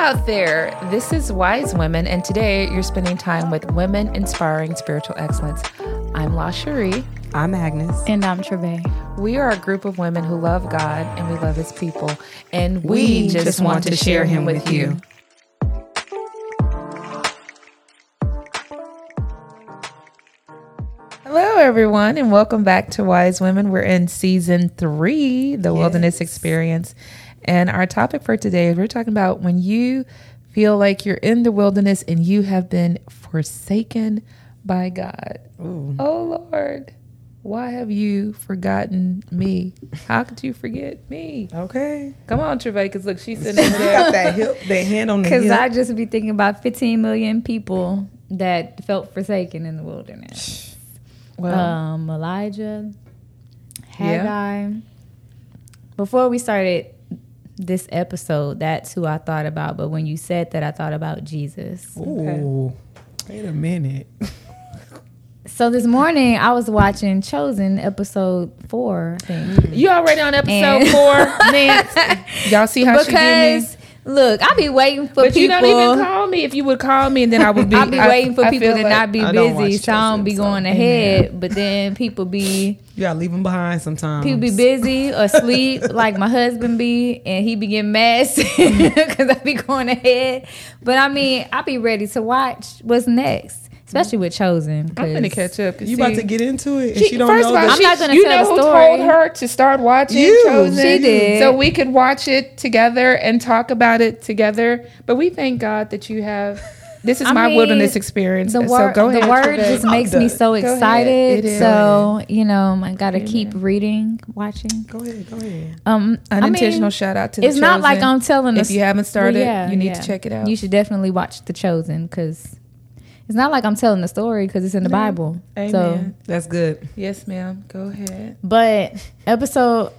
out there. This is Wise Women, and today you're spending time with women inspiring spiritual excellence. I'm La Cherie. I'm Agnes. And I'm Treve. We are a group of women who love God and we love His people, and we, we just, just, want, to share Him with you. Hello, everyone, and welcome back to Wise Women. We're in season three, the yes. Wilderness Experience. And our topic for today is we're talking about when you feel like you're in the wilderness and you have been forsaken by God. Ooh. Oh, Lord. Why have you forgotten me? How could you forget me? Okay. Come on, Trevay, because look, she's sitting over there. that hip, that hand on the Because I just be thinking about 15 million people that felt forsaken in the wilderness. Well, um, Elijah, Hagar. Yeah. Before we started this episode, that's who I thought about. But when you said that, I thought about Jesus. Ooh, okay. wait a minute. So this morning I was watching Chosen episode four. I think. You already on episode and four, man. Y'all see how because, she did me? Look, I be waiting for but people. But you don't even call me. If you would call me, and then I would be. I be waiting for I people to like not be busy, so I don't be going so. ahead. Amen. But then people be. You gotta leave them behind sometimes. People be busy or sleep, like my husband be, and he be getting mad because I be going ahead. But I mean, I be ready to watch what's next especially with Chosen. I'm gonna catch up. You see, about to get into it, she, she don't first know. Of all, I'm not gonna you tell know the story. who told her to start watching you. Chosen? She did, so we could watch it together and talk about it together. But we thank God that you have. This is I my mean, wilderness experience. The word, so go ahead. The word just makes me so excited. So you know, I got to keep reading, watching. Go ahead, go ahead. Um, unintentional I mean, shout out to. the It's not like I'm telling. If you haven't started, well, yeah, you need yeah. to check it out. You should definitely watch The Chosen because it's not like I'm telling the story because it's in the no. Bible. Amen. So that's good. Yes, ma'am. Go ahead. But episode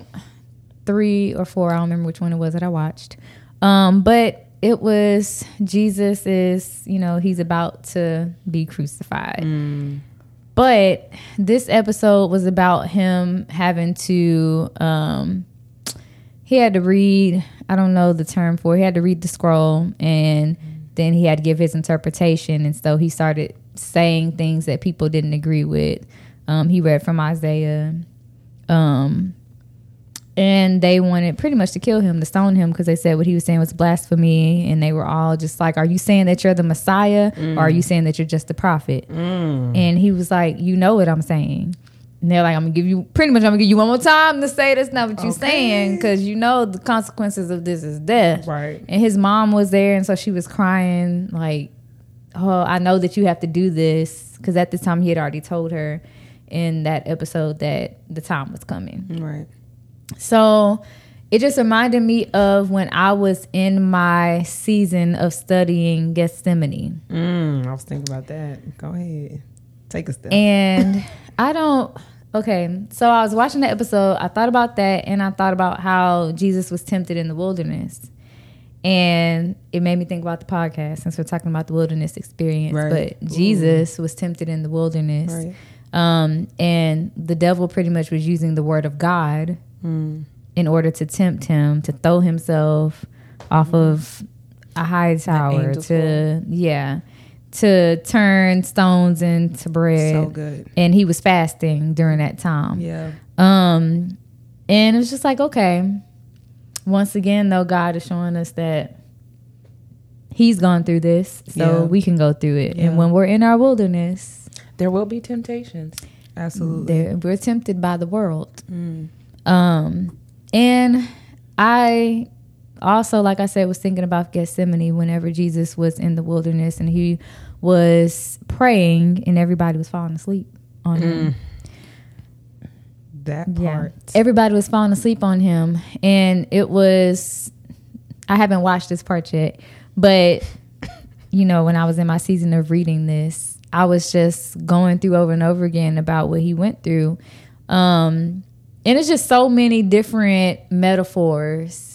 three or four, I don't remember which one it was that I watched. Um, but it was Jesus is, you know, he's about to be crucified. Mm. But this episode was about him having to um he had to read, I don't know the term for it, he had to read the scroll and then he had to give his interpretation, and so he started saying things that people didn't agree with. Um, he read from Isaiah, um, and they wanted pretty much to kill him, to stone him, because they said what he was saying was blasphemy, and they were all just like, "Are you saying that you're the Messiah, mm. or are you saying that you're just the prophet?" Mm. And he was like, "You know what I'm saying." And they're like, I'm gonna give you pretty much. I'm gonna give you one more time to say that's not what you're okay. saying because you know the consequences of this is death. Right. And his mom was there, and so she was crying like, "Oh, I know that you have to do this," because at this time he had already told her in that episode that the time was coming. Right. So it just reminded me of when I was in my season of studying Gethsemane. Mm, I was thinking about that. Go ahead, take a step. And I don't Okay, so I was watching the episode. I thought about that, and I thought about how Jesus was tempted in the wilderness, and it made me think about the podcast since we're talking about the wilderness experience. Right. But Jesus was tempted in the wilderness, right. um, and the devil pretty much was using the word of God mm. in order to tempt him to throw himself off of a high tower to yeah to turn stones into bread. So good. And he was fasting during that time. Yeah. Um, and it's just like, okay. Once again, though, God is showing us that He's gone through this, so Yeah. we can go through it. Yeah. And when we're in our wilderness, There will be temptations. Absolutely. we're tempted by the world. Mm. Um, and I also, like I said, was thinking about Gethsemane whenever Jesus was in the wilderness and he was praying and everybody was falling asleep on him. That part. Everybody was falling asleep on him. And it was, I haven't watched this part yet, but, you know, when I was in my season of reading this, I was just going through over and over again about what he went through. Um, and it's just so many different metaphors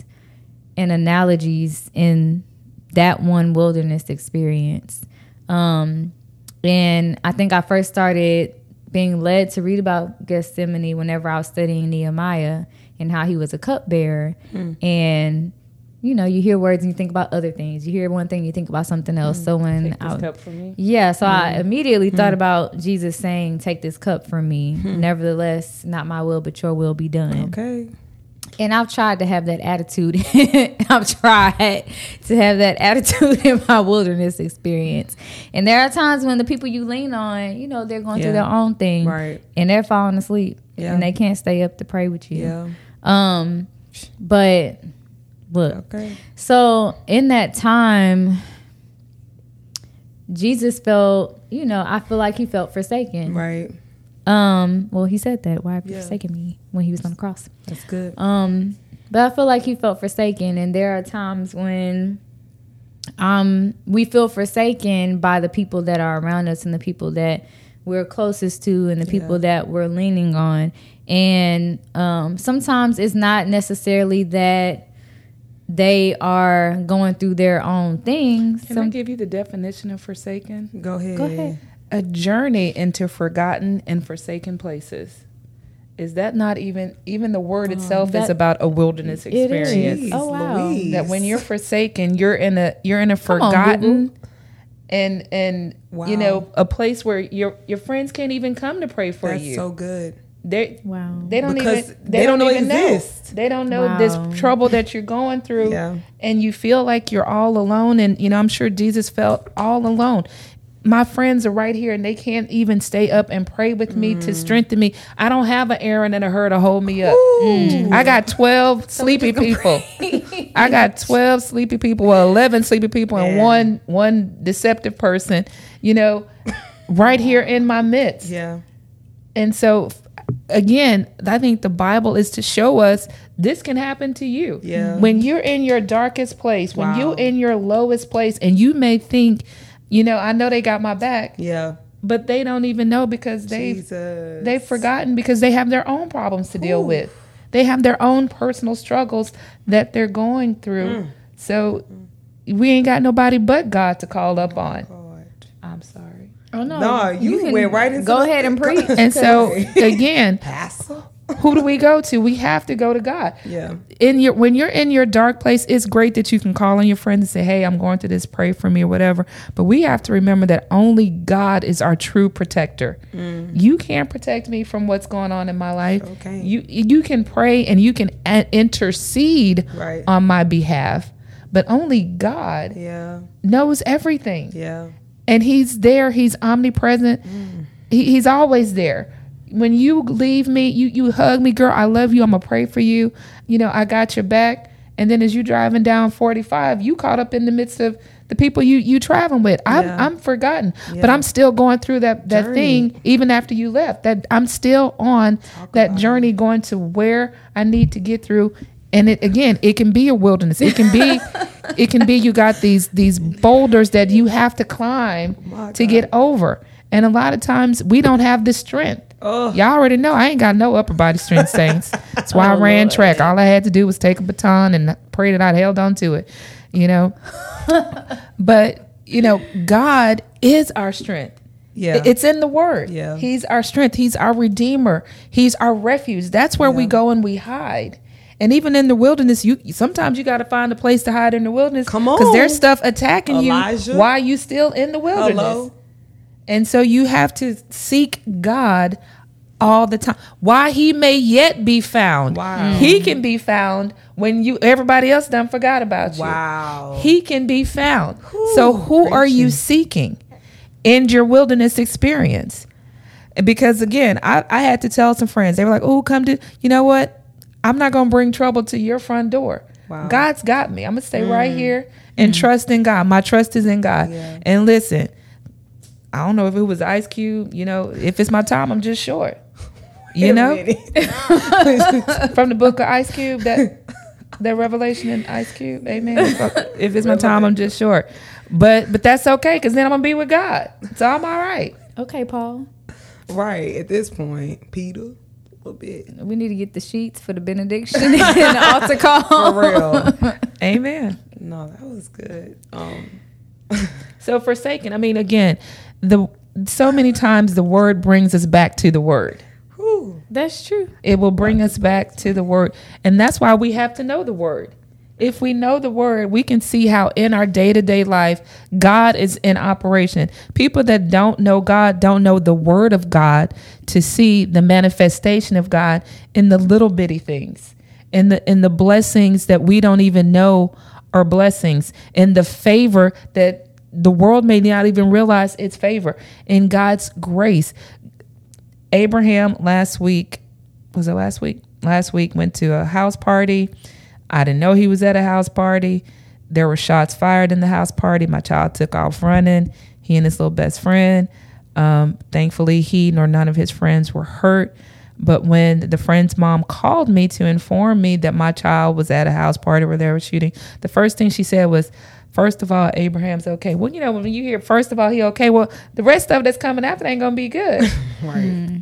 and analogies in that one wilderness experience. Um, and I think I first started being led to read about Gethsemane whenever I was studying Nehemiah and how he was a cupbearer. Hmm. And, you know, you hear words and you think about other things. You hear one thing, you think about something else. So when I, cup from me. yeah, so I immediately thought about Jesus saying, "Take this cup from me. Nevertheless, not my will, but your will be done." Okay. And I've tried to have that attitude. I've tried to have that attitude in my wilderness experience. And there are times when the people you lean on, you know, they're going through their own thing, Right. and they're falling asleep, Yeah. and they can't stay up to pray with you. Yeah. Um, but look, Okay. so in that time, Jesus felt, you know, I feel like he felt forsaken. Right. Um, well, he said that. Why have you Yeah. forsaken me when he was on the cross? That's good. Um, but I feel like he felt forsaken, and there are times when um we feel forsaken by the people that are around us and the people that we're closest to and the people Yeah. that we're leaning on. And um sometimes it's not necessarily that they are going through their own things. Can I Some- give you the definition of forsaken? Go ahead. Go ahead. A journey into forgotten and forsaken places. Is that not even even the word um, itself is that- about a wilderness It is. experience? Jeez, Oh, wow. Louise. That when you're forsaken, you're in a you're in a Come on, forgotten and and Wow. you know a place where your your friends can't even come to pray for That's you. so good. they wow. they don't Because even they, they don't, don't know even exist. know. They don't know Wow. this trouble that you're going through Yeah. and you feel like you're all alone and you know I'm sure Jesus felt all alone. My friends are right here and they can't even stay up and pray with me Mm. to strengthen me. I don't have an Aaron and a Hur to hold me up. Ooh. I got 12 sleepy people. I got 12 sleepy people, well 11 sleepy people and Yeah. one one deceptive person, you know, right here in my midst. Yeah. And so, again, I think the Bible is to show us this can happen to you. Yeah. When you're in your darkest place, when Wow. you're in your lowest place, and you may think, you know, I know they got my back, Yeah. but they don't even know because they've Jesus. they've forgotten because they have their own problems to deal with. They have their own personal struggles that they're going through. Mm. So we ain't got nobody but God to call up on. God. I'm sorry. Oh no. No, you went right into Go ahead and preach. And so again, Pastor. Who do we go to? We have to go to God. Yeah. In your when you're in your dark place, it's great that you can call on your friends and say, "Hey, I'm going through this. Pray for me or whatever." But we have to remember that only God is our true protector. Mm. You can't protect me from what's going on in my life. Okay. You you can pray and you can a- intercede Right. on my behalf, but only God Yeah. knows everything Yeah. and he's there he's omnipresent mm. he, he's always there when you leave me you you hug me girl i love you i'm gonna pray for you. You know i got your back. And then as you driving down 45 you caught up in the midst of the people you you traveling with. I'm Yeah. i'm forgotten but i'm still going through that that Journey. thing even after you left that i'm still on that journey going to where i need to get through. And it again it can be a wilderness. It can be it can be you got these these boulders that you have to climb oh My to get over. And a lot of times we don't have the strength Oh. y'all already know i ain't got no upper body strength saints that's why i Oh, ran Lord. track all i had to do was take a baton and pray that i held on to it you know but you know god is our strength Yeah. it's in the word. Yeah. He's our strength. He's our redeemer. He's our refuge. That's where we go and we hide. And even in the wilderness, you sometimes you got to find a place to hide in the wilderness. Come on, because there's stuff attacking Elijah. you while you still in the wilderness. Hello. And so you have to seek God all the time. Why he may yet be found. Wow. He can be found when you everybody else done forgot about you. Wow. He can be found. so who are you seeking in your wilderness experience? Because again, I, I had to tell some friends. They were like, "Oh, come to you know what? I'm not gonna bring trouble to your front door. Wow. God's got me. I'm gonna stay right mm. here and mm. trust in God. My trust is in God. Yeah. And listen, I don't know if it was Ice Cube. You know, if it's my time, I'm just short. You know, from the book of Ice Cube, that that revelation in Ice Cube. Amen. If it's my time, I'm just short. But but that's okay because then I'm gonna be with God, so I'm all right. Okay, Paul. right. At this point, Peter, a bit. We need to get the sheets for the benediction and the altar call. For real. Amen. no, that was good. Um, So forsaken. I mean, again, the so many times the word brings us back to the word. whew. That's true. It will bring us back to the word, and that's why we have to know the word. If we know the word, we can see how in our day to day life, God is in operation. People that don't know God don't know the word of God to see the manifestation of God in the little bitty things, in the in the blessings that we don't even know are blessings, in the favor that the world may not even realize it's favor, in God's grace. Abraham last week was it last week? Last week went to a house party. I didn't know he was at a house party. There were shots fired in the house party. My child took off running. He and his little best friend. Um, thankfully, he nor none of his friends were hurt. But when the friend's mom called me to inform me that my child was at a house party where they were shooting, the first thing she said was, First of all, Abraham's okay. Well, you know, when you hear first of all, he okay, well, the rest of that's coming after ain't gonna be good. Right. Mm-hmm.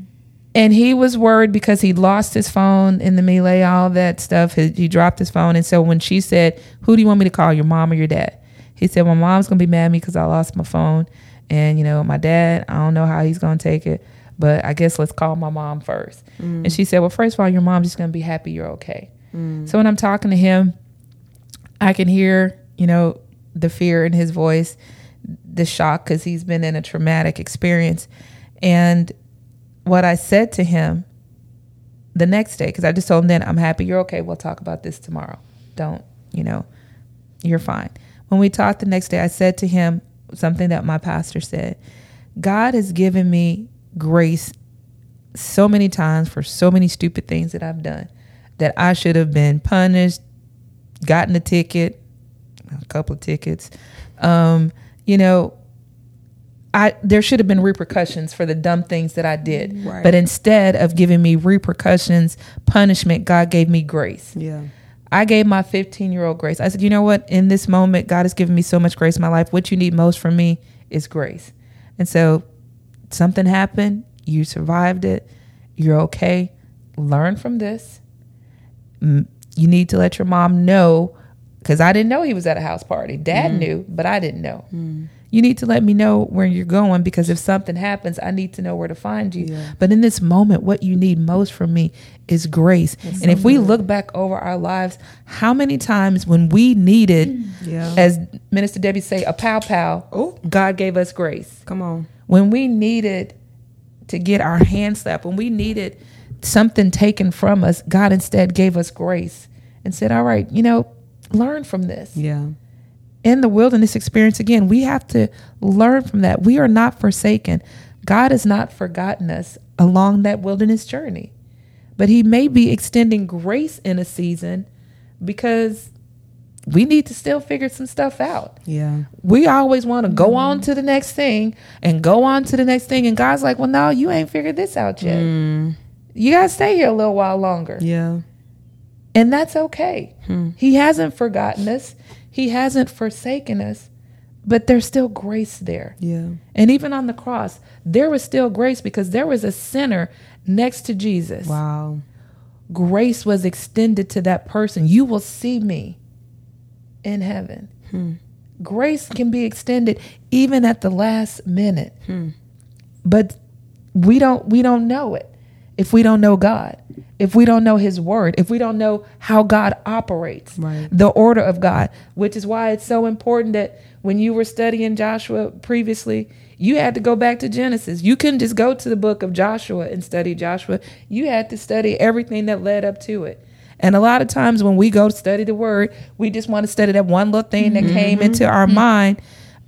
and he was worried because he lost his phone in the melee, all that stuff. He, he dropped his phone, and so when she said, "Who do you want me to call, your mom or your dad?" He said, "My mom's gonna be mad at me because I lost my phone, and you know, my dad, I don't know how he's gonna take it, but I guess let's call my mom first. And mm. she said, "Well, first of all, your mom's just gonna be happy you're okay." Mm. So when I'm talking to him, I can hear, you know, the fear in his voice, the shock because he's been in a traumatic experience. And what I said to him the next day, because I just told him then, I'm happy you're okay. We'll talk about this tomorrow. Don't, you know, you're fine. When we talked the next day, I said to him something that my pastor said God has given me grace so many times for so many stupid things that I've done that I should have been punished, gotten a ticket, a couple of tickets. Um, you know, I there should have been repercussions for the dumb things that I did. Right. But instead of giving me repercussions, punishment, God gave me grace. Yeah. I gave my 15 year old grace. I said, you know what? In this moment, God has given me so much grace in my life. What you need most from me is grace. And so something happened. You survived it. You're okay. Learn from this. You need to let your mom know because I didn't know he was at a house party. Dad Mm. knew, but I didn't know. You need to let me know where you're going because if something happens, I need to know where to find you. Yeah. But in this moment, what you need most from me is grace. and if we look back over our lives, how many times when we needed, Yeah. as Minister Debbie say, a pow pow, Oh. God gave us grace. Come on. When we needed to get our hand slapped, when we needed something taken from us, God instead gave us grace and said, All right, you know, learn from this. Yeah. in the wilderness experience again we have to learn from that. We are not forsaken. God has not forgotten us along that wilderness journey. But he may be extending grace in a season because we need to still figure some stuff out. Yeah. we always want to go mm-hmm. on to the next thing and go on to the next thing and god's like well no you ain't figured this out yet. Mm. You gotta stay here a little while longer. Yeah. And that's okay. Hmm. He hasn't forgotten us, He hasn't forsaken us, but there's still grace there. Yeah. And even on the cross, there was still grace because there was a sinner next to Jesus. Wow. Grace was extended to that person. You will see me in heaven. Hmm. Grace can be extended even at the last minute. Hmm. But we don't we don't know it if we don't know God. If we don't know his word, if we don't know how God operates, Right. the order of God, which is why it's so important that when you were studying Joshua previously, you had to go back to Genesis. You couldn't just go to the book of Joshua and study Joshua. You had to study everything that led up to it. And a lot of times when we go to study the word, we just want to study that one little thing that came into our mind.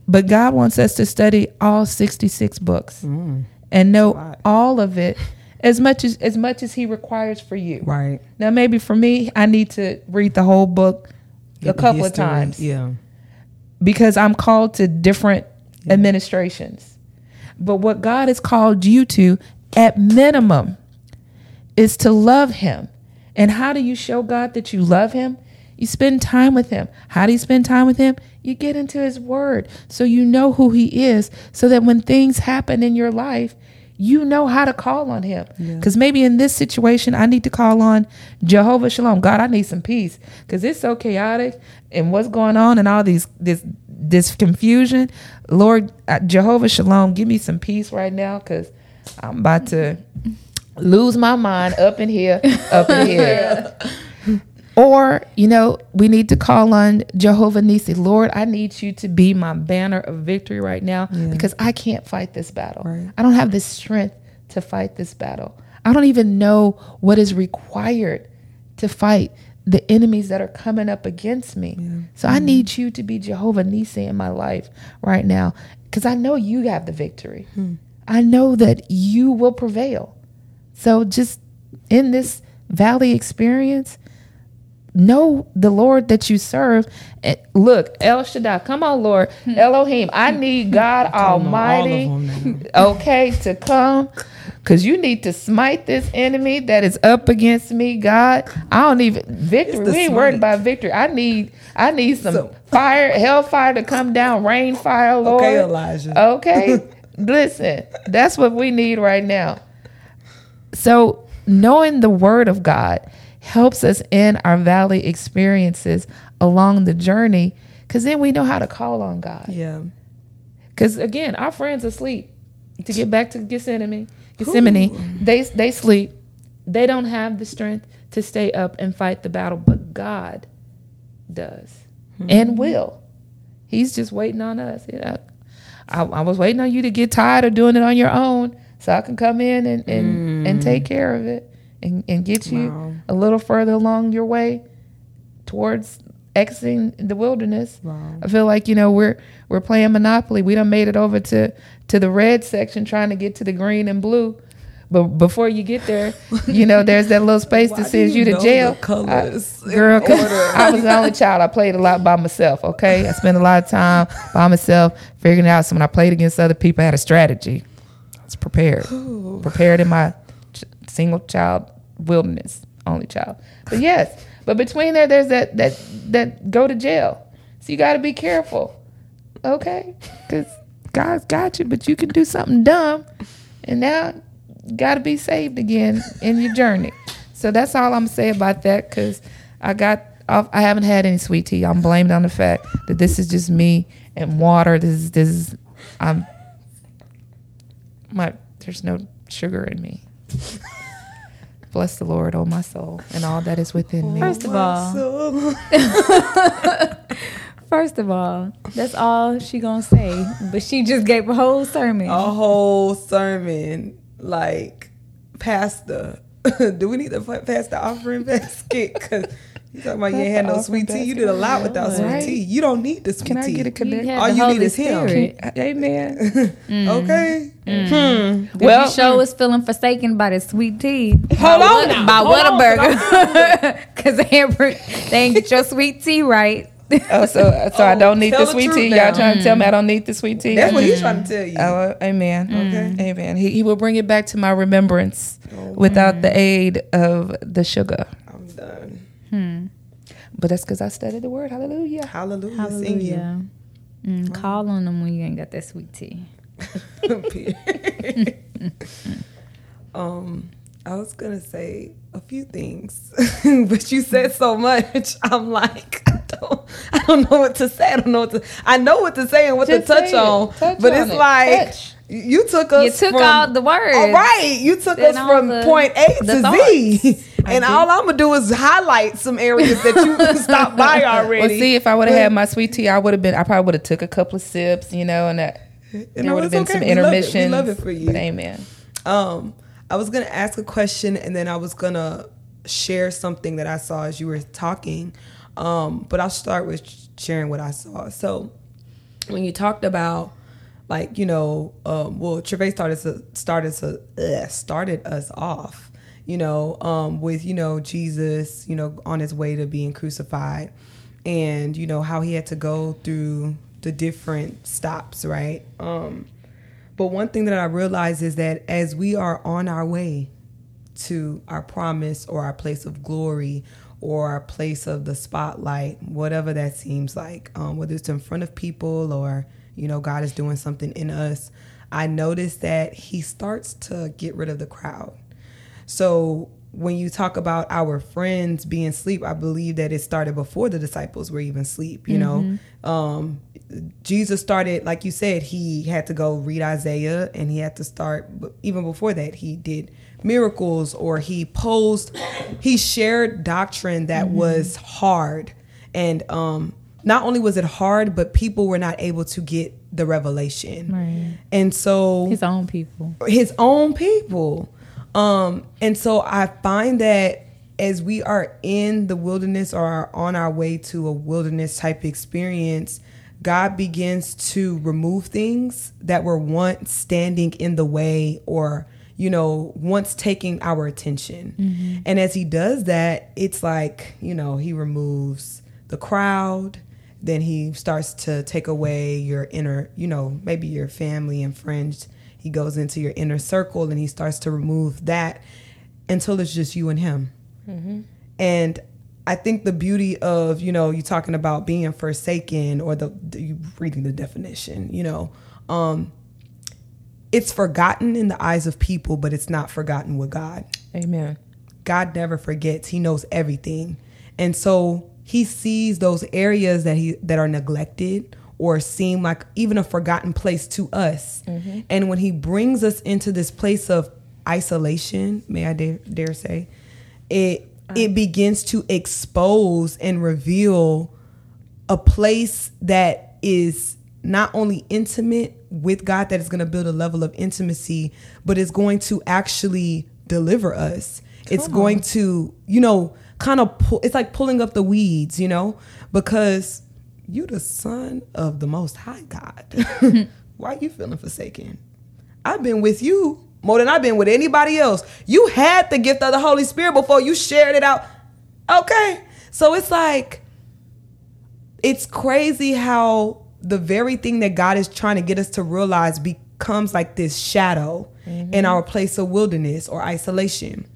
But God wants us to study all 66 books and know all of it as much as as much as he requires for you. Right. Now maybe for me, I need to read the whole book a couple of times Yeah. because I'm called to different administrations. But what God has called you to, at minimum, is to love Him. And how do you show God that you love Him? You spend time with Him. How do you spend time with Him? You get into His Word so you know who He is, so that when things happen in your life, you know how to call on Him. Because maybe in this situation, I need to call on Jehovah Shalom. God, I need some peace because it's so chaotic and what's going on and all these this this confusion. Lord uh, Jehovah Shalom, give me some peace right now because I'm about to lose my mind up in here, up in here. Or, you know, we need to call on Jehovah Nisi. Lord, I need you to be my banner of victory right now Yeah. because I can't fight this battle. Right. I don't have the strength to fight this battle. I don't even know what is required to fight the enemies that are coming up against me. Yeah. So I mm-hmm. need you to be Jehovah Nisi in my life right now because I know you have the victory. Hmm. I know that you will prevail. So just in this valley experience, know the Lord that you serve. And look, El Shaddai, come on, Lord, Elohim. I need God All Almighty, okay, to come. Cause you need to smite this enemy that is up against me, God. I don't even victory. We ain't worried smite. about victory. I need, I need some So- fire, hellfire to come down, rain fire, Lord. Okay, Elijah. Okay. Listen, that's what we need right now. So, knowing the word of God helps us in our valley experiences along the journey because then we know how to call on God. Yeah. Because again, our friends are asleep. To get back to Gethsemane, Gethsemane, they they sleep. They don't have the strength to stay up and fight the battle, but God does hmm. and will. He's just waiting on us. You know, I, I was waiting on you to get tired of doing it on your own, so I can come in and and, and hmm. take care of it and, and get you Wow. a little further along your way towards exiting the wilderness. Wow. I feel like you know we're we're playing Monopoly. We done made it over to to the red section, trying to get to the green and blue. But before you get there, you know there's that little space that sends you you to jail. colors I- girl? I was the only child. I played a lot by myself. Okay, I spent a lot of time by myself figuring out. So when I played against other people, I had a strategy. I was prepared, prepared in my ch- single child wilderness, only child. But yes, but between there, there's that that that go to jail. So you got to be careful, okay? Because God's got you, but you can do something dumb, and now got to be saved again in your journey. So that's all I'm gonna say about that. Because I got off, I haven't had any sweet tea. I'm blamed on the fact that this is just me and water. This is this is I'm my there's no sugar in me. Bless the Lord, oh my soul, and all that is within me. First of oh, all, first of all, that's all she gonna say. But she just gave a whole sermon. a whole sermon, like, Pastor, do we need to fa- pass the offering basket? Because you talking about you ain't had no sweet tea. You did a lot without Right. sweet tea. You don't need the sweet Can I tea. get a You connect? had All you need is him. Spirit. Amen. Mm. Okay. Hmm. If Well- you show is feeling forsaken by the sweet tea. Hold by on What- now. By Hold Whataburger. Because they, ain't they ain't get your sweet tea right. Oh, so so I Oh, don't need the the sweet truth tea. now. Y'all trying to tell me I don't need the sweet tea? That's what he's trying to tell you. Oh, amen. Mm. Okay. Mm. Amen. He, he will bring it back to my remembrance oh, without the aid of the sugar. I'm done. But that's because I studied the word. Hallelujah. Hallelujah. Hallelujah. Mm, call on them when you ain't got that sweet tea. um, I was gonna say a few things, but you said so much. I'm like, I don't, I don't know what to say. I don't know what to. I know what to say and what Just to touch on, Touch but on it's it. like Touch. you took us. You took from, all the words. All right, you took Then us from the- point A the to Z, thoughts. And all I'm gonna do is highlight some areas that you stopped by already. Well, see, if I would have had my sweet tea, I would have been. I probably would have took a couple of sips, you know, and that You there would have been okay. some love intermission. We love it for you. But amen. Um, I was gonna ask a question and then I was gonna share something that I saw as you were talking. Um, but I'll start with sharing what I saw. So when you talked about like, you know, um, well Trevay started to started to ugh, started us off, you know, um, with, you know, Jesus, you know, on his way to being crucified and, you know, how he had to go through the different stops, right? Um but one thing that I realize is that as we are on our way to our promise or our place of glory or our place of the spotlight, whatever that seems like, um, whether it's in front of people or, you know, God is doing something in us, I notice that He starts to get rid of the crowd. So when you talk about our friends being asleep, I believe that it started before the disciples were even asleep. You know, um, Jesus started, like you said, he had to go read Isaiah, and he had to start. but Even before that, he did miracles or he posed he shared doctrine that was hard and um not only was it hard but people were not able to get the revelation Right. and so His own people. his own people. Um, and so I find that as we are in the wilderness or are on our way to a wilderness type experience, God begins to remove things that were once standing in the way or, you know, once taking our attention. And as he does that, it's like, you know, he removes the crowd, then he starts to take away your inner, you know, maybe your family and friends. He goes into your inner circle and he starts to remove that until it's just you and him. And I think the beauty of, you know, you talking about being forsaken or the, the you reading the definition, you know, um, it's forgotten in the eyes of people, but it's not forgotten with God. Amen. God never forgets. He knows everything. And so he sees those areas that he that are neglected or seem like even a forgotten place to us. Mm-hmm. And when he brings us into this place of isolation, may I dare, dare say, it uh-huh. it begins to expose and reveal a place that is not only intimate with God, that is going to build a level of intimacy, but is going to actually deliver us. it's going to, you know, kind of pull, it's like pulling up the weeds, you know, because you the son of the most high God. Why are you feeling forsaken? I've been with you more than I've been with anybody else. You had the gift of the Holy Spirit before you shared it out. Okay. So it's like, it's crazy how the very thing that God is trying to get us to realize becomes like this shadow in mm-hmm. our place of wilderness or isolation.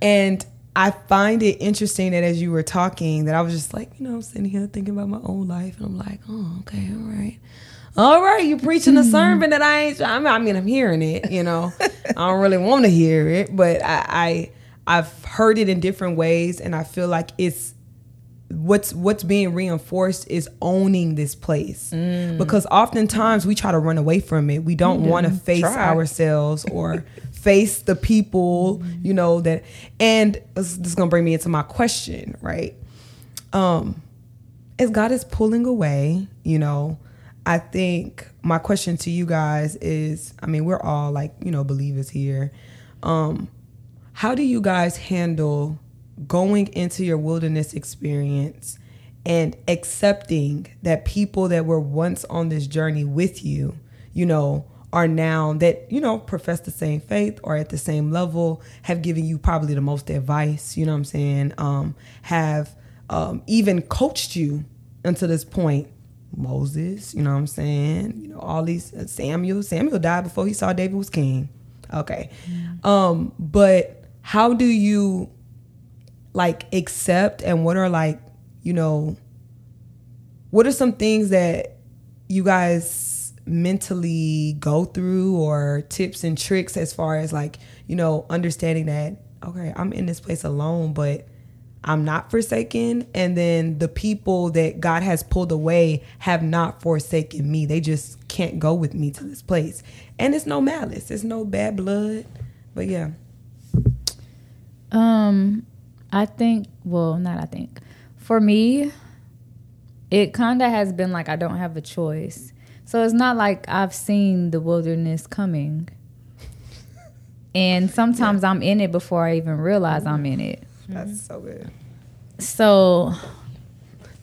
And I find it interesting that as you were talking, that I was just like, you know, I'm sitting here thinking about my own life, and I'm like, oh, okay, all right. All right, you preaching a hmm. sermon that I ain't. I mean, I mean, I'm hearing it. You know, I don't really want to hear it, but I, I, I've heard it in different ways, and I feel like it's what's what's being reinforced is owning this place mm. because oftentimes we try to run away from it we don't want to face Try. ourselves or face the people you know that and this, this is gonna bring me into my question right? Um as god is pulling away you know i think my question to you guys is i mean we're all like you know believers here. Um how do you guys handle going into your wilderness experience and accepting that people that were once on this journey with you, you know, are now that, you know, profess the same faith or at the same level, have given you probably the most advice, you know what I'm saying? Um, have um, even coached you until this point. Moses, you know what I'm saying? You know, all these uh, Samuel. Samuel died before he saw David was king. Okay. Um, but how do you like accept and what are like you know what are some things that you guys mentally go through or tips and tricks as far as like you know understanding that okay i'm in this place alone but i'm not forsaken and then the people that god has pulled away have not forsaken me they just can't go with me to this place and it's no malice it's no bad blood but yeah Um, I think. Well, not I think. For me, it kind of has been like I don't have a choice. So it's not like I've seen the wilderness coming. And sometimes I'm in it before I even realize I'm in it. that's so good So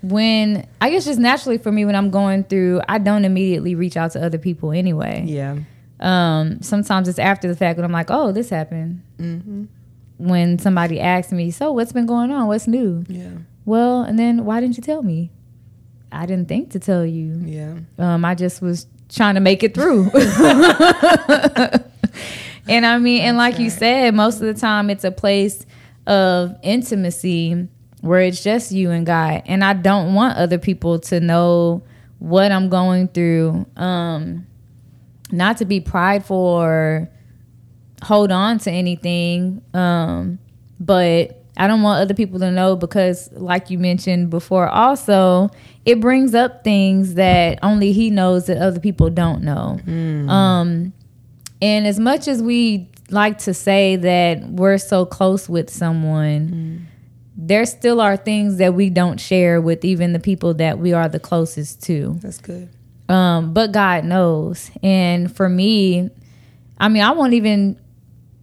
when I guess just naturally for me when I'm going through, I don't immediately reach out to other people anyway. yeah Um, sometimes it's after the fact when I'm like, oh, this happened. When somebody asks me, so what's been going on? What's new? yeah Well, and then why didn't you tell me? I didn't think to tell you. yeah Um, I just was trying to make it through. and I mean, and like you said, most of the time it's a place of intimacy where it's just you and God. And I don't want other people to know what I'm going through. Um, not to be prideful or hold on to anything. Um, but I don't want other people to know because, like you mentioned before, also it brings up things that only he knows that other people don't know. Um, and as much as we like to say that we're so close with someone, Mm. there still are things that we don't share with even the people that we are the closest to. That's good. Um, but God knows. And for me, I mean, I won't even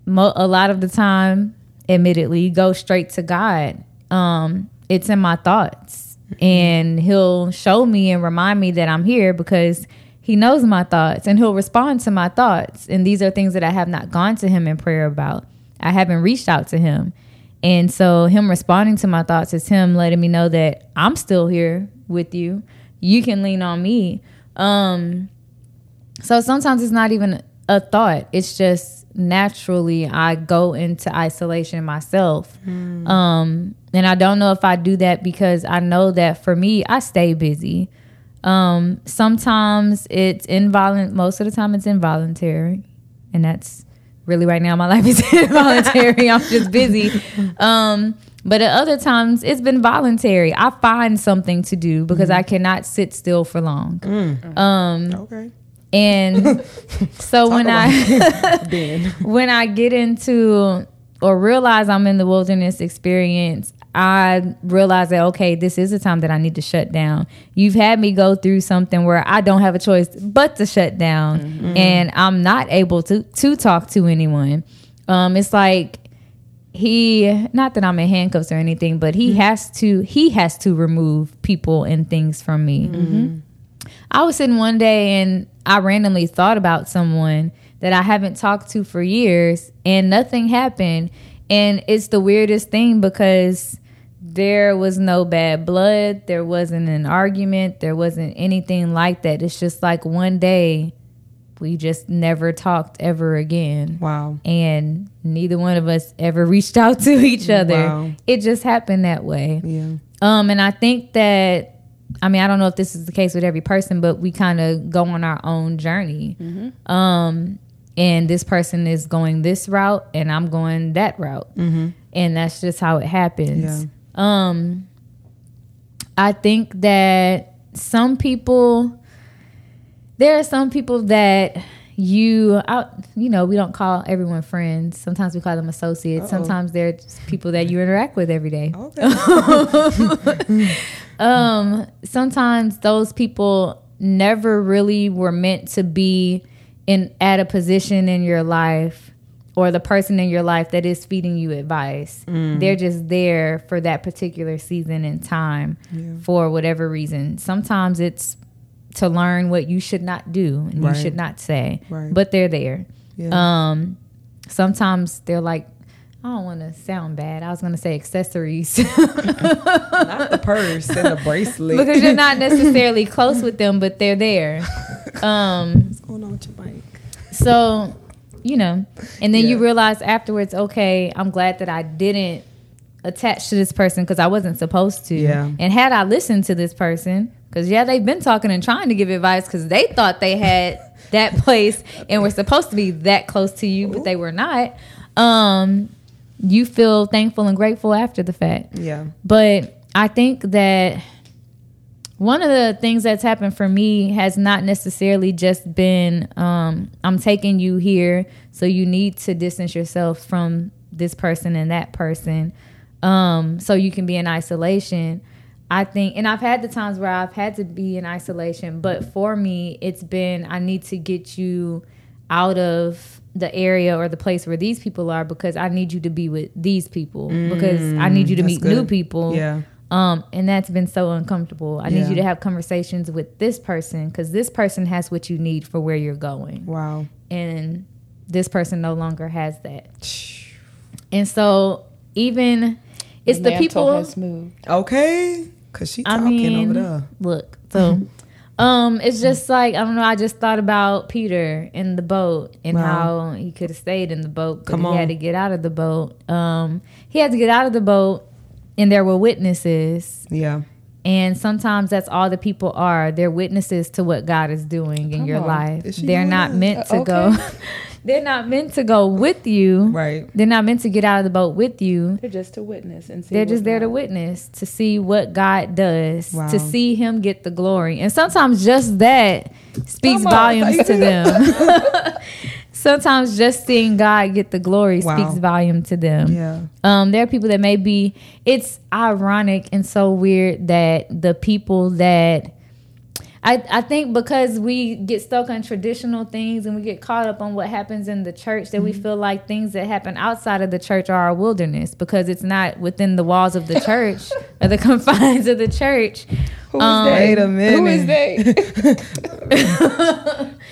mo- a lot of the time, admittedly, go straight to God. Um, it's in my thoughts, and He'll show me and remind me that I'm here because He knows my thoughts, and He'll respond to my thoughts. And these are things that I have not gone to Him in prayer about. I haven't reached out to Him. And so, Him responding to my thoughts is Him letting me know that I'm still here with you. You can lean on me. Um, so sometimes it's not even a thought. It's just naturally I go into isolation myself. Um, and I don't know if I do that because I know that for me, I stay busy. Um, sometimes it's involuntary. Most of the time, it's involuntary, and that's really right now. My life is involuntary. I'm just busy. Um, but at other times, it's been voluntary. I find something to do because I cannot sit still for long. Um, Okay. And so when I when I get into or realize I'm in the wilderness experience, I realize that okay, this is a time that I need to shut down. You've had me go through something where I don't have a choice but to shut down, and I'm not able to to talk to anyone. Um, it's like he not that I'm in handcuffs or anything, but he has to he has to remove people and things from me. I was sitting one day and I randomly thought about someone that I haven't talked to for years and nothing happened. And it's the weirdest thing because there was no bad blood, there wasn't an argument, there wasn't anything like that. It's just like one day we just never talked ever again. Wow. And neither one of us ever reached out to each other. Wow. It just happened that way. Yeah. Um, and I think that I mean I don't know if this is the case with every person, but we kind of go on our own journey. Um, and this person is going this route, and I'm going that route, and that's just how it happens. Um, I think that some people, there are some people that you out you know we don't call everyone friends. Sometimes we call them associates. Sometimes they're people that you interact with every day. Okay. um sometimes those people never really were meant to be in at a position in your life or the person in your life that is feeding you advice. They're just there for that particular season and time for whatever reason. Sometimes it's to learn what you should not do and Right. you should not say Right. but they're there Yeah. um sometimes they're like I don't want to sound bad. I was going to say accessories. Not the purse and the bracelet. because you're not necessarily close with them, but they're there. Um, What's going on with your mic? so, you know, and then you realize afterwards, okay, I'm glad that I didn't attach to this person because I wasn't supposed to. Yeah. And had I listened to this person, because yeah, they've been talking and trying to give advice because they thought they had that place and were supposed to be that close to you, but they were not. Um, you feel thankful and grateful after the fact. Yeah. But I think that one of the things that's happened for me has not necessarily just been um, I'm taking you here, so you need to distance yourself from this person and that person, um, so you can be in isolation. I think, and I've had the times where I've had to be in isolation, but for me, it's been I need to get you out of the area or the place where these people are because I need you to be with these people because I need you to meet new people. Yeah. Um, and that's been so uncomfortable. I need you to have conversations with this person because this person has what you need for where you're going, Wow. and this person no longer has that. And so, even it's the mantle people. has moved. Okay. Cause she I talking mean, over there. look, so um, it's just like I don't know. I just thought about Peter in the boat and Wow. how he could have stayed in the boat, but Come he on. had to get out of the boat. Um, he had to get out of the boat, and there were witnesses. Yeah. And sometimes that's all the people are. They're witnesses to what God is doing in Come your on. life. They're not that? meant to Uh, go. They're not meant to go with you. Right. They're not meant to get out of the boat with you. They're just to witness and see. They're just there to witness, to see what God does, Wow. to see Him get the glory. And sometimes just that speaks volumes to them. sometimes just seeing God get the glory Wow. speaks volume to them. Yeah. Um, there are people that may be. It's ironic and so weird that the people that I, I think because we get stuck on traditional things and we get caught up on what happens in the church that we Mm-hmm. feel like things that happen outside of the church are our wilderness because it's not within the walls of the church or the confines of the church. Who is Um, they? Wait a minute. Who is they?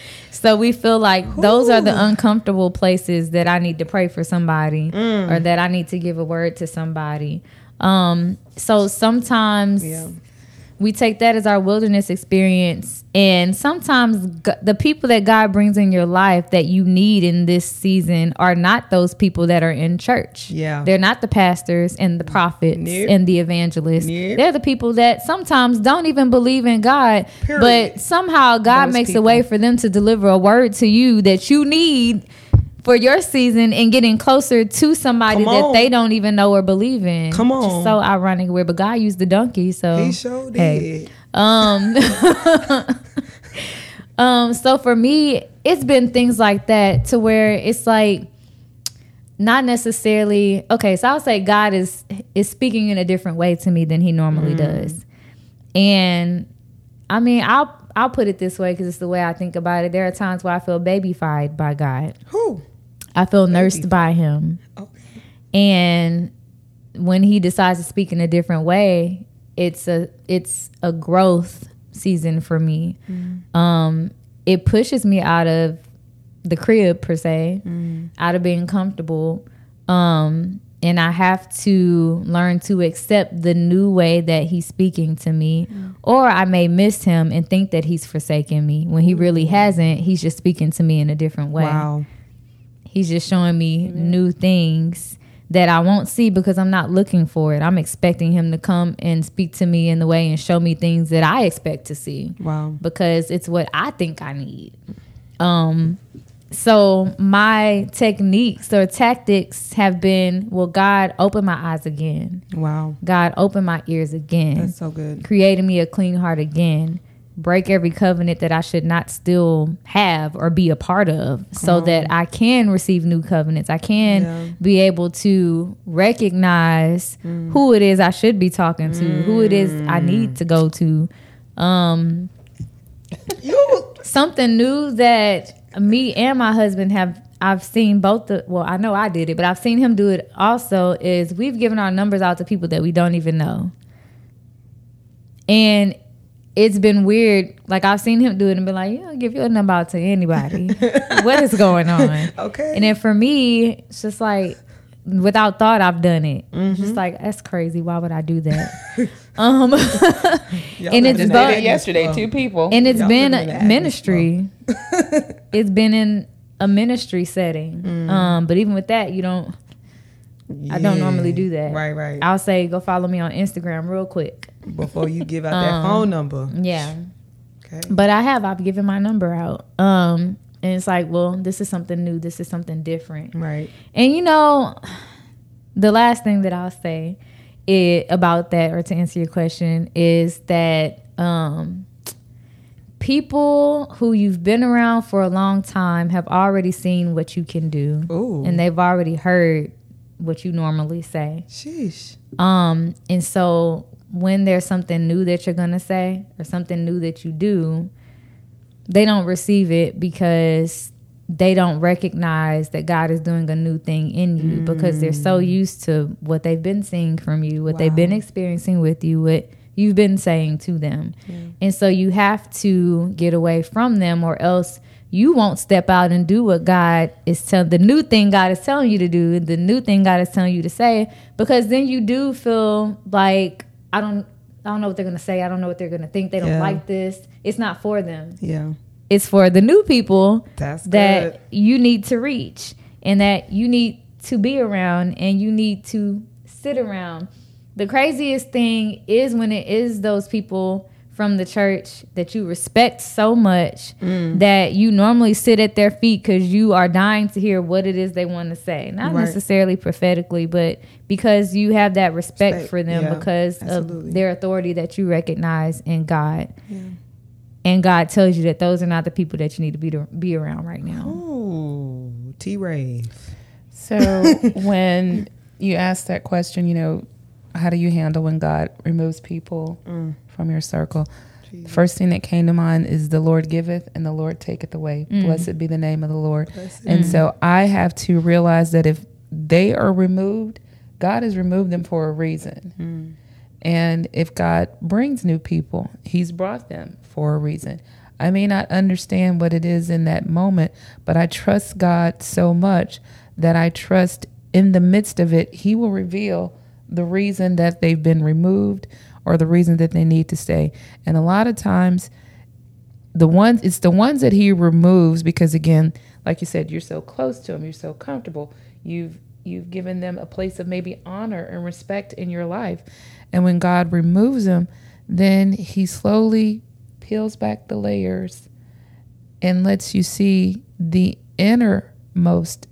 So we feel like those are the uncomfortable places that I need to pray for somebody Mm. or that I need to give a word to somebody. Um, so sometimes Yeah. We take that as our wilderness experience, and sometimes g- the people that God brings in your life that you need in this season are not those people that are in church. Yeah. they're not the pastors and the prophets Nope. and the evangelists. Nope. They're the people that sometimes don't even believe in God, Period. but somehow God Those makes people. a way for them to deliver a word to you that you need for your season and getting closer to somebody that they don't even know or believe in. Come on. so ironic. Where but God used the donkey, so He sure did. Hey. um um so for me it's been things like that to where it's like not necessarily okay so i'll say god is is speaking in a different way to me than he normally Mm. does and i mean i'll i'll put it this way because it's the way i think about it there are times where i feel babyfied by god Who? I feel nursed by him. Okay. and when he decides to speak in a different way it's a it's a growth season for me. Um it pushes me out of the crib per se out of being comfortable. Um and i have to learn to accept the new way that he's speaking to me. Or i may miss him and think that he's forsaken me. When he really hasn't he's just speaking to me in a different way. Wow. He's just showing me new things that I won't see because I'm not looking for it. I'm expecting him to come and speak to me in the way and show me things that I expect to see Wow. because it's what I think I need. Um so my techniques or tactics have been well God open my eyes again. Wow. God open my ears again That's so good. creating me a clean heart again break every covenant that i should not still have or be a part of so that i can receive new covenants i can Yeah. be able to recognize who it is i should be talking to who it is i need to go to um You. something new that me and my husband have I've seen both the well, I know I did it, but I've seen him do it also is we've given our numbers out to people that we don't even know. And it's been weird. Like I've seen him do it and be like, yeah, I'll give your number out to anybody. what is going on? Okay. And then for me, it's just like without thought I've done it. Just like that's crazy. Why would I do that? um and not it's in Just both- it yesterday. Two people. and it's Y'all been a ministry. it's been in a ministry setting. Mm. Um, but even with that, you don't. I don't normally do that. Right, right. I'll say go follow me on Instagram real quick. Before you give out that Um, phone number. Yeah, Okay. but I have. I've given my number out. Um, and it's like, well, this is something new. This is something different. Right. And you know, the last thing that I'll say it, about that, or to answer your question, is that um, people who you've been around for a long time have already seen what you can do, Ooh. and they've already heard what you normally say. Sheesh. Um, and so when there's something new that you're gonna say or something new that you do, they don't receive it because they don't recognize that God is doing a new thing in you because they're so mm. used to what they've been seeing from you, what they've been experiencing with you, what you've been saying to them. And so you have to get away from them or else you won't step out and do what God is telling the new thing God is telling you to do, the new thing God is telling you to say, because then you do feel like I don't I don't know what they're gonna say, I don't know what they're gonna think, they don't Yeah. like this. It's not for them. Yeah. It's for the new people That's that good. you need to reach and that you need to be around and you need to sit around. The craziest thing is when it is those people from the church that you respect so much Mm. that you normally sit at their feet because you are dying to hear what it is they want to say. Not Right. necessarily prophetically, but because you have that respect, Respect, for them yeah, because absolutely. of their authority that you recognize in God. And God tells you that those are not the people that you need to be to be around right now. Ooh. Trevay. So when you ask that question, you know, how do you handle when God removes people Mm. From your circle? The first thing that came to mind is the Lord giveth and the Lord taketh away. Mm. Blessed be the name of the Lord. Blessed. And so I have to realize that if they are removed, God has removed them for a reason. Mm. And if God brings new people, He's brought them for a reason. I may not understand what it is in that moment, but I trust God so much that I trust in the midst of it, He will reveal the reason that they've been removed or the reason that they need to stay. And a lot of times, the ones it's the ones that he removes because again like you said you're so close to him you're so comfortable you've you've given them a place of maybe honor and respect in your life and when god removes them then he slowly peels back the layers and lets you see the innermost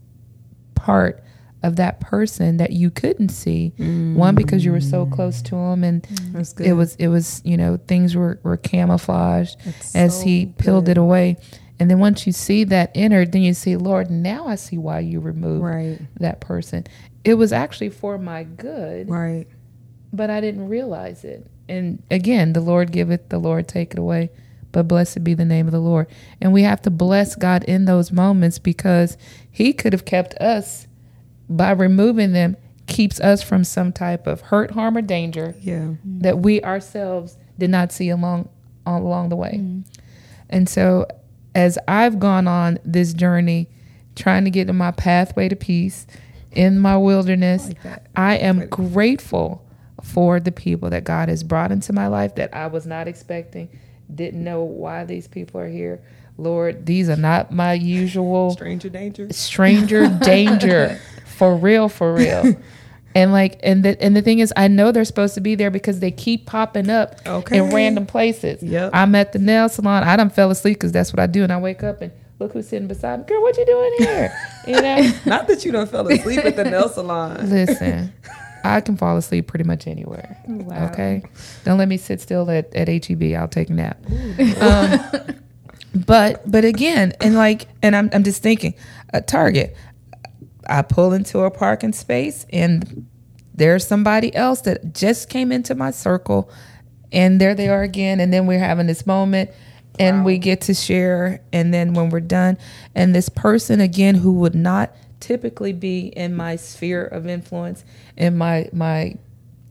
part of that person that you couldn't see. One because you were so mm. close to him and mm. it was it was you know things were were camouflaged That's as so he peeled good. it away. And then once you see that inner then you see lord now i see why you removed Right. that person. It was actually for my good Right. but i didn't realize it. And again the lord giveth the lord take it away. But blessed be the name of the lord. And we have to bless god in those moments because he could have kept us by removing them keeps us from some type of hurt harm or danger Yeah. that we ourselves did not see along along the way. Mm-hmm. And so as I've gone on this journey trying to get in my pathway to peace in my wilderness, like. I am grateful for the people that God has brought into my life that I was not expecting, didn't know why these people are here. Lord, these are not my usual Stranger danger. stranger danger for real for real. And like and the and the thing is i know they're supposed to be there because they keep popping up Okay. in random places. Yep. i'm at the nail salon. I done fell asleep because that's what i do and i wake up and look who's sitting beside me. Girl what you doing here? You know? Not that you don't fell asleep at the nail salon. listen i can fall asleep pretty much anywhere Wow. okay? Don't let me sit still at, at heb i'll take a nap. Um, but but again and like and i'm, I'm just thinking a target i pull into a parking space and there's somebody else that just came into my circle and there they are again and then we're having this moment and we get to share and then when we're done and this person again who would not typically be in my sphere of influence in my my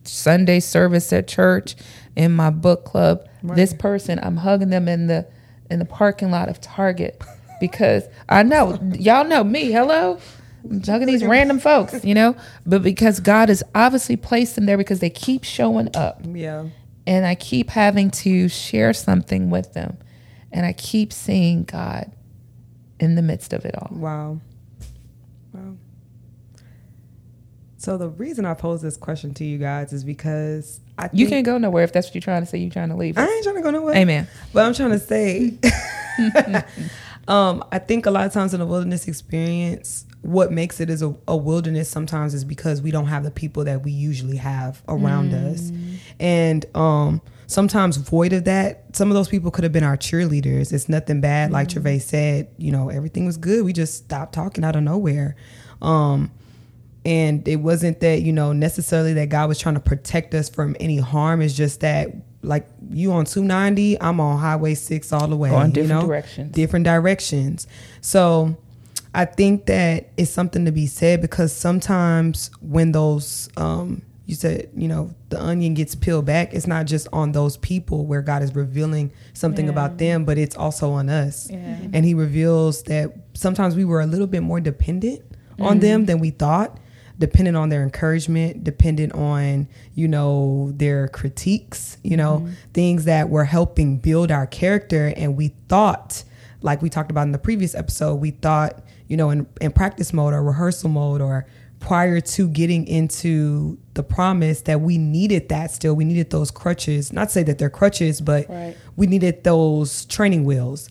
Sunday service at church, in my book club. This person, I'm hugging them in the in the parking lot of Target because I know y'all know me. Hello. I'm hugging these random folks, you know, but because God has obviously placed them there because they keep showing up Yeah. and I keep having to share something with them and I keep seeing God in the midst of it all. Wow. Wow. So the reason I pose this question to you guys is because I You can't go nowhere if that's what you're trying to say. You're trying to leave. I ain't trying to go nowhere. Amen. But I'm trying to say, um, I think a lot of times in a wilderness experience, what makes it as a, a wilderness sometimes is because we don't have the people that we usually have around us, and um, sometimes void of that, some of those people could have been our cheerleaders. It's nothing bad, like Trevay said. You know, everything was good. We just stopped talking out of nowhere. Um, and it wasn't that you know necessarily that god was trying to protect us from any harm it's just that like you on 290 i'm on highway 6 all the way Going you different know? directions. different directions so i think that it's something to be said because sometimes when those um you said you know the onion gets peeled back it's not just on those people where god is revealing something about them but it's also on us. Yeah. and he reveals that sometimes we were a little bit more dependent on them than we thought dependent on their encouragement dependent on you know their critiques you know things that were helping build our character. And we thought like we talked about in the previous episode we thought you know in, in practice mode or rehearsal mode or prior to getting into the promise that we needed that still we needed those crutches not to say that they're crutches but Right. we needed those training wheels.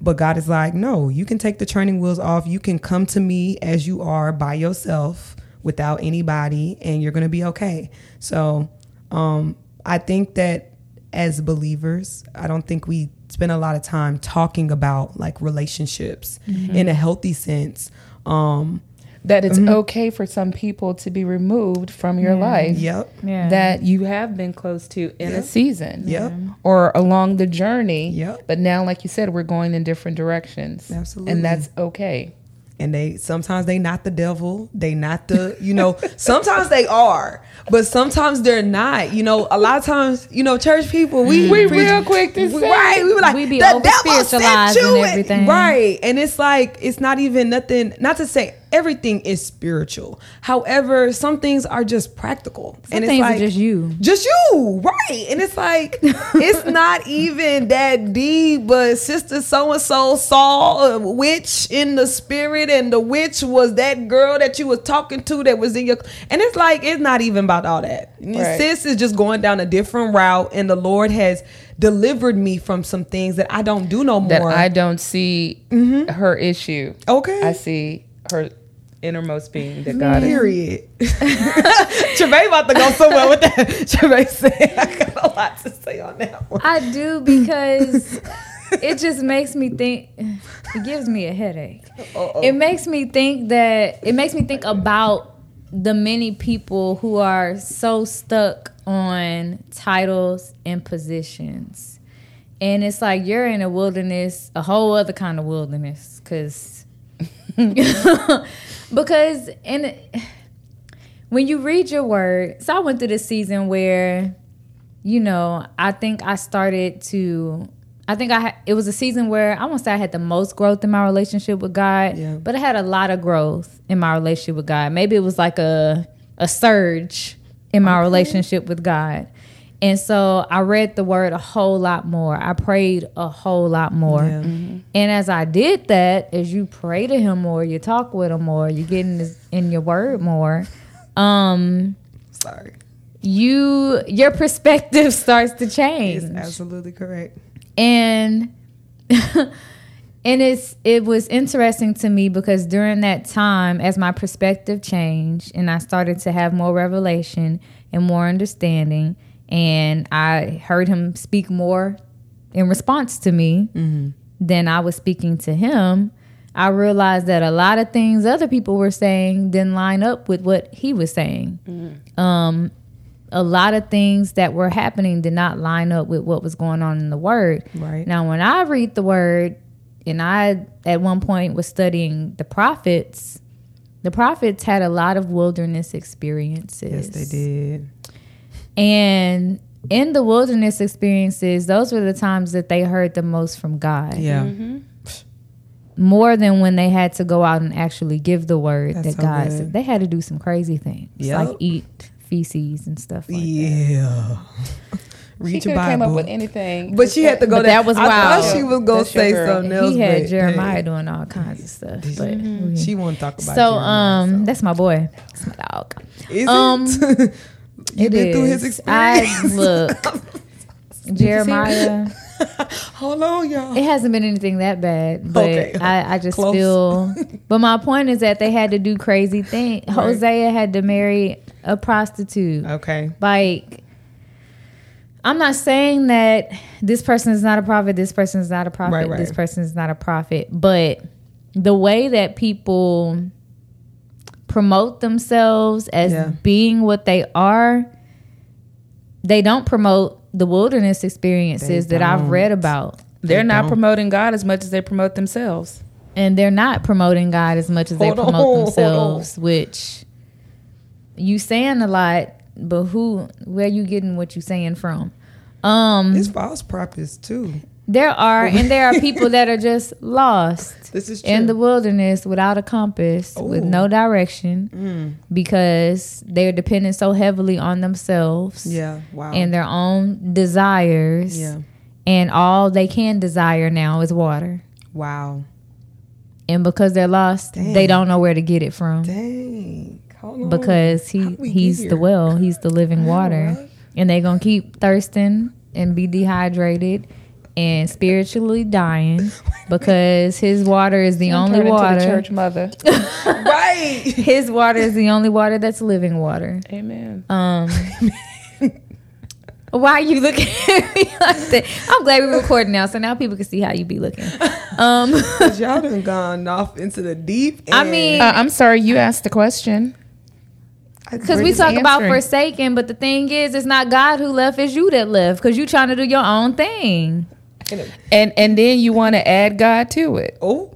But God is like, no, you can take the training wheels off. You can come to me as you are by yourself without anybody, and you're going to be okay. So um, I think that as believers, I don't think we spend a lot of time talking about like relationships in a healthy sense. Um, that it's okay for some people to be removed from your life yep. Yeah. that you have been close to in Yep. a season Yep. or along the journey. Yep. But now, like you said, we're going in different directions. Absolutely. And that's okay. And they sometimes they not the devil. They not the you know sometimes they are but sometimes they're not. You know a lot of times you know church people we mm. We preach- real quick to say- right we were like We be the devil sent you and- everything. right. And it's like it's not even nothing not to say everything is spiritual however some things are just practical Some and it's things are like just you. just you, right? And it's like it's not even that deep, but sister so and so saw a witch in the spirit, and the witch was that girl that you was talking to that was in your. And it's like it's not even about all that. Right. Sis is just going down a different route, and the Lord has delivered me from some things that I don't do no more. That I don't see mm-hmm. her issue. okay. I see her innermost being that God is. Period. Trevay about to go somewhere with that. Trevay said, I got a lot to say on that one. I do because it just makes me think. It gives me a headache. It makes me think that it makes me think about the many people who are so stuck on titles and positions. And it's like you're in a wilderness, a whole other kind of wilderness, because because and when you read your word, so I went through this season where you know, I think I started to. I think I it was a season where I won't say I had the most growth in my relationship with God, Yeah. but I had a lot of growth in my relationship with God. Maybe it was like a a surge in my relationship with God. And so I read the word a whole lot more. I prayed a whole lot more. Yeah. And as I did that, as you pray to him more, you talk with him more, you get in, his, in your word more, um, Sorry. you your perspective starts to change It's absolutely correct. and and it's it was interesting to me because during that time as my perspective changed and i started to have more revelation and more understanding and i heard him speak more in response to me than i was speaking to him i realized that a lot of things other people were saying didn't line up with what he was saying um a lot of things that were happening did not line up with what was going on in the word. Right. Now, when I read the word, and I at one point was studying the prophets, the prophets had a lot of wilderness experiences. Yes, they did. And in the wilderness experiences, those were the times that they heard the most from God. Yeah. More than when they had to go out and actually give the word That's that so God good. said. They had to do some crazy things, Yep. like eat feces and stuff like that. Yeah. She could have came up with anything. but she had to go But there. that was I thought she was gonna That's say something else. he had but, Jeremiah hey, doing all kinds of stuff. But Mm-hmm. She want to talk about so Jeremiah, um, that's my boy. That's my dog. Is um, it? you It been through his experience. I look. Jeremiah. Hold on, y'all. It hasn't been anything that bad, but Okay. I, I just Close. feel. But my point is that they had to do crazy things. Right. Hosea had to marry a prostitute. Okay. Like, I'm not saying that this person is not a prophet, this person is not a prophet, Right, right. this person is not a prophet, but the way that people promote themselves as Yeah. being what they are, they don't promote the wilderness experiences that I've read about. They're They not don't. promoting God as much as they promote themselves. And they're not promoting God as much as they Hold on, promote on. themselves, which you saying a lot, but who where you getting what you saying from? Um It's false prophets too. There are, and there are people that are just lost This is true. in the wilderness without a compass, with no direction, Mm. because they're dependent so heavily on themselves Yeah. Wow. and their own desires. yeah. And all they can desire now is water. Wow. And because they're lost, Dang. they don't know where to get it from. Dang. Because he he's the well, he's the living water. And they're gonna keep thirsting and be dehydrated and spiritually dying because his water is the only Turn into the water. church mother. right. His water is the only water that's living water. Amen. Um Why are you looking at me like that? I'm glad we're recording now, so now people can see how you be looking. Um, 'Cause y'all done gone off into the deep. I mean, Uh, I'm sorry, you asked the question. because We're we talk about answering. forsaken, but the thing is, it's not God who left; it's you that left because you trying to do your own thing. And and then you want to add God to it. oh,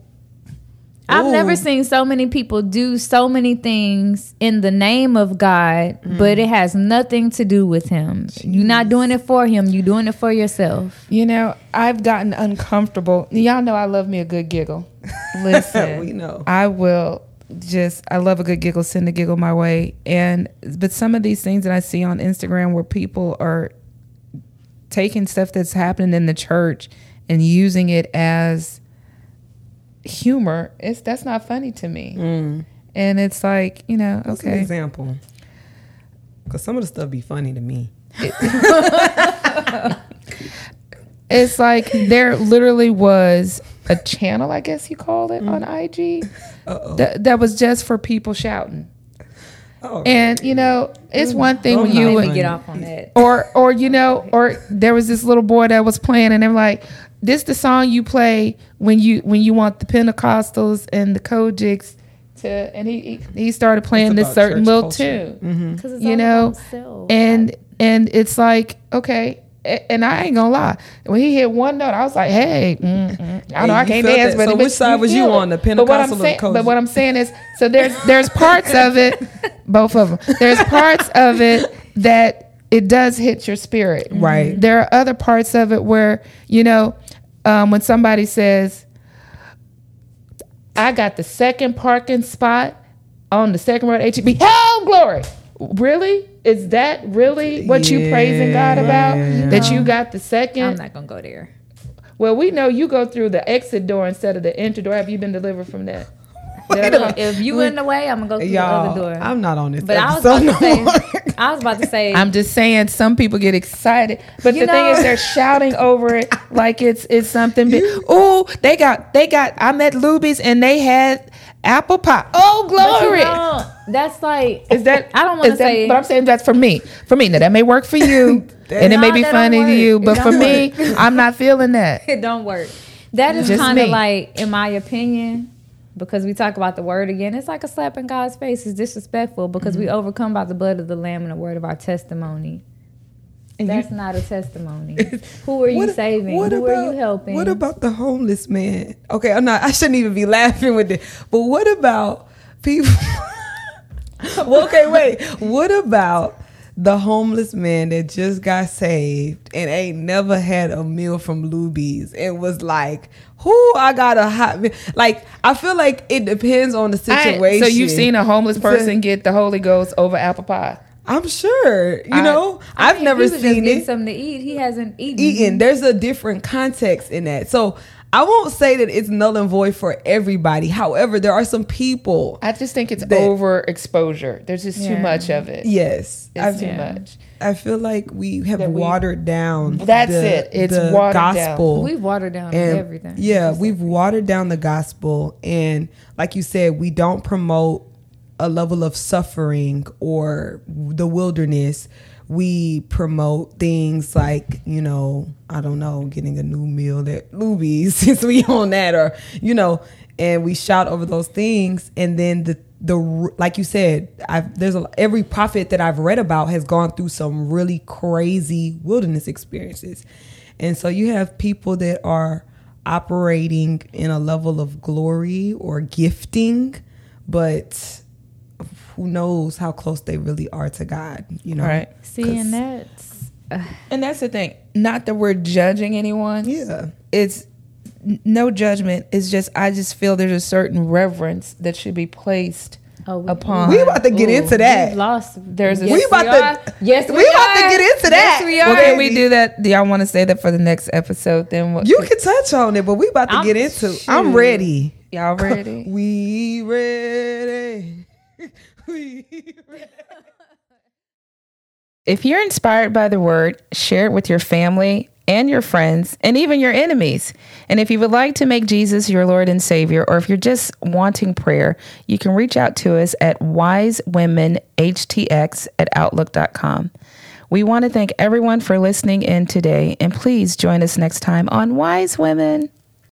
I've Ooh. never seen so many people do so many things in the name of God, mm. but it has nothing to do with Him. You're not doing it for Him; you're doing it for yourself. You know, I've gotten uncomfortable. Y'all know I love me a good giggle. Listen, We know. I will just I love a good giggle, send a giggle my way. And but some of these things that I see on Instagram where people are taking stuff that's happening in the church and using it as humor, it's that's not funny to me. Mm. And it's like, you know, what's an okay. example? Because some of the stuff be funny to me. It's like there literally was a channel, I guess you call it, on mm. IG that was just for people shouting. Oh, And you know, it's one thing when you lie. Let me would- get off on that. or or you know, or there was this little boy that was playing, and they're like, "This the song you play when you when you want the Pentecostals and the COGICs to," and he he- he started playing this certain little culture. tune. Because you know, and and it's like okay. And I ain't gonna lie. When he hit one note, I was like, "Hey, mm, mm. I know I can't dance." that. But So which side was you on, the But what I'm Pentecostal or the saying, but what I'm saying is, so there's there's parts of it, both of them. There's parts of it that it does hit your spirit. Right. There are other parts of it where you know um, when somebody says, "I got the second parking spot on the second row at HEB," hell glory. Really? Is that really what you praising God about? Yeah. That you got the second? I'm not gonna go there. Well, we know you go through the exit door instead of the enter door. Have you been delivered from that? Did If you in the way, I'm gonna go through the Y'all, other door. I'm not on this but I was episode about to no say. I was about to say, I'm just saying some people get excited, but You the thing is they're shouting over it like it's it's something big. Oh, they got they got. I'm at Luby's and they had apple pie. Oh, but you glory! That's like Is that I don't want to say. but I'm saying that's for me. For me, now that may work for you, and it may be funny to you, but for me, I'm not feeling that. it don't work. That is kind of like, in my opinion, because we talk about the word again, it's like a slap in God's face. It's disrespectful because we Mm-hmm. overcome by the blood of the Lamb and the word of our testimony. And you- That's not a testimony. Who are you What- saving? what Who about- are you helping? What about the homeless man? Okay, I'm not. I shouldn't even be laughing with it. But what about people? Well, okay, wait. What about the homeless man that just got saved and ain't never had a meal from Luby's and was like, "Who I got a hot meal." Like, I feel like it depends on the I- situation. so you've seen a homeless person get the Holy Ghost over apple pie? I'm sure. You I- know, I I've mean, never he was seen getting it. something to eat. He hasn't eaten. eating. There's a different context in that. So I won't say that it's null and void for everybody. However, there are some people. I just think it's That- overexposure. There's just too much of it. Yes, It's I, too yeah. much. I feel like we have we- watered down. That's the- it. It's the watered down. gospel. We've watered down and everything. yeah, we've watered down the gospel, and like you said, we don't promote a level of suffering or the wilderness. We promote things like you know, I don't know, getting a new meal at Luby's since we on that, or you know, and we shout over those things, and then the the like you said, I've, there's a, every prophet that I've read about has gone through some really crazy wilderness experiences, and so you have people that are operating in a level of glory or gifting, but who knows how close they really are to God, you know? Right. See, and that's And that's the thing. Not that we're judging anyone. Yeah. It's no judgment. It's just I just feel there's a certain reverence that should be placed oh, we, upon. We about to get into that. Lost. There's a- yes, We about to- are. Yes, we, we about to get into that. Yes, we are. well, can we do that? Do y'all want to say that for the next episode? Then what? You can touch on it, but we about to I'm- get into. shoot. I'm ready. y'all ready. we ready. If you're inspired by the word, share it with your family and your friends and even your enemies. And if you would like to make Jesus your Lord and Savior, or if you're just wanting prayer, you can reach out to us at wisewomenhtx at outlook.com. We want to thank everyone for listening in today, and please join us next time on Wise Women.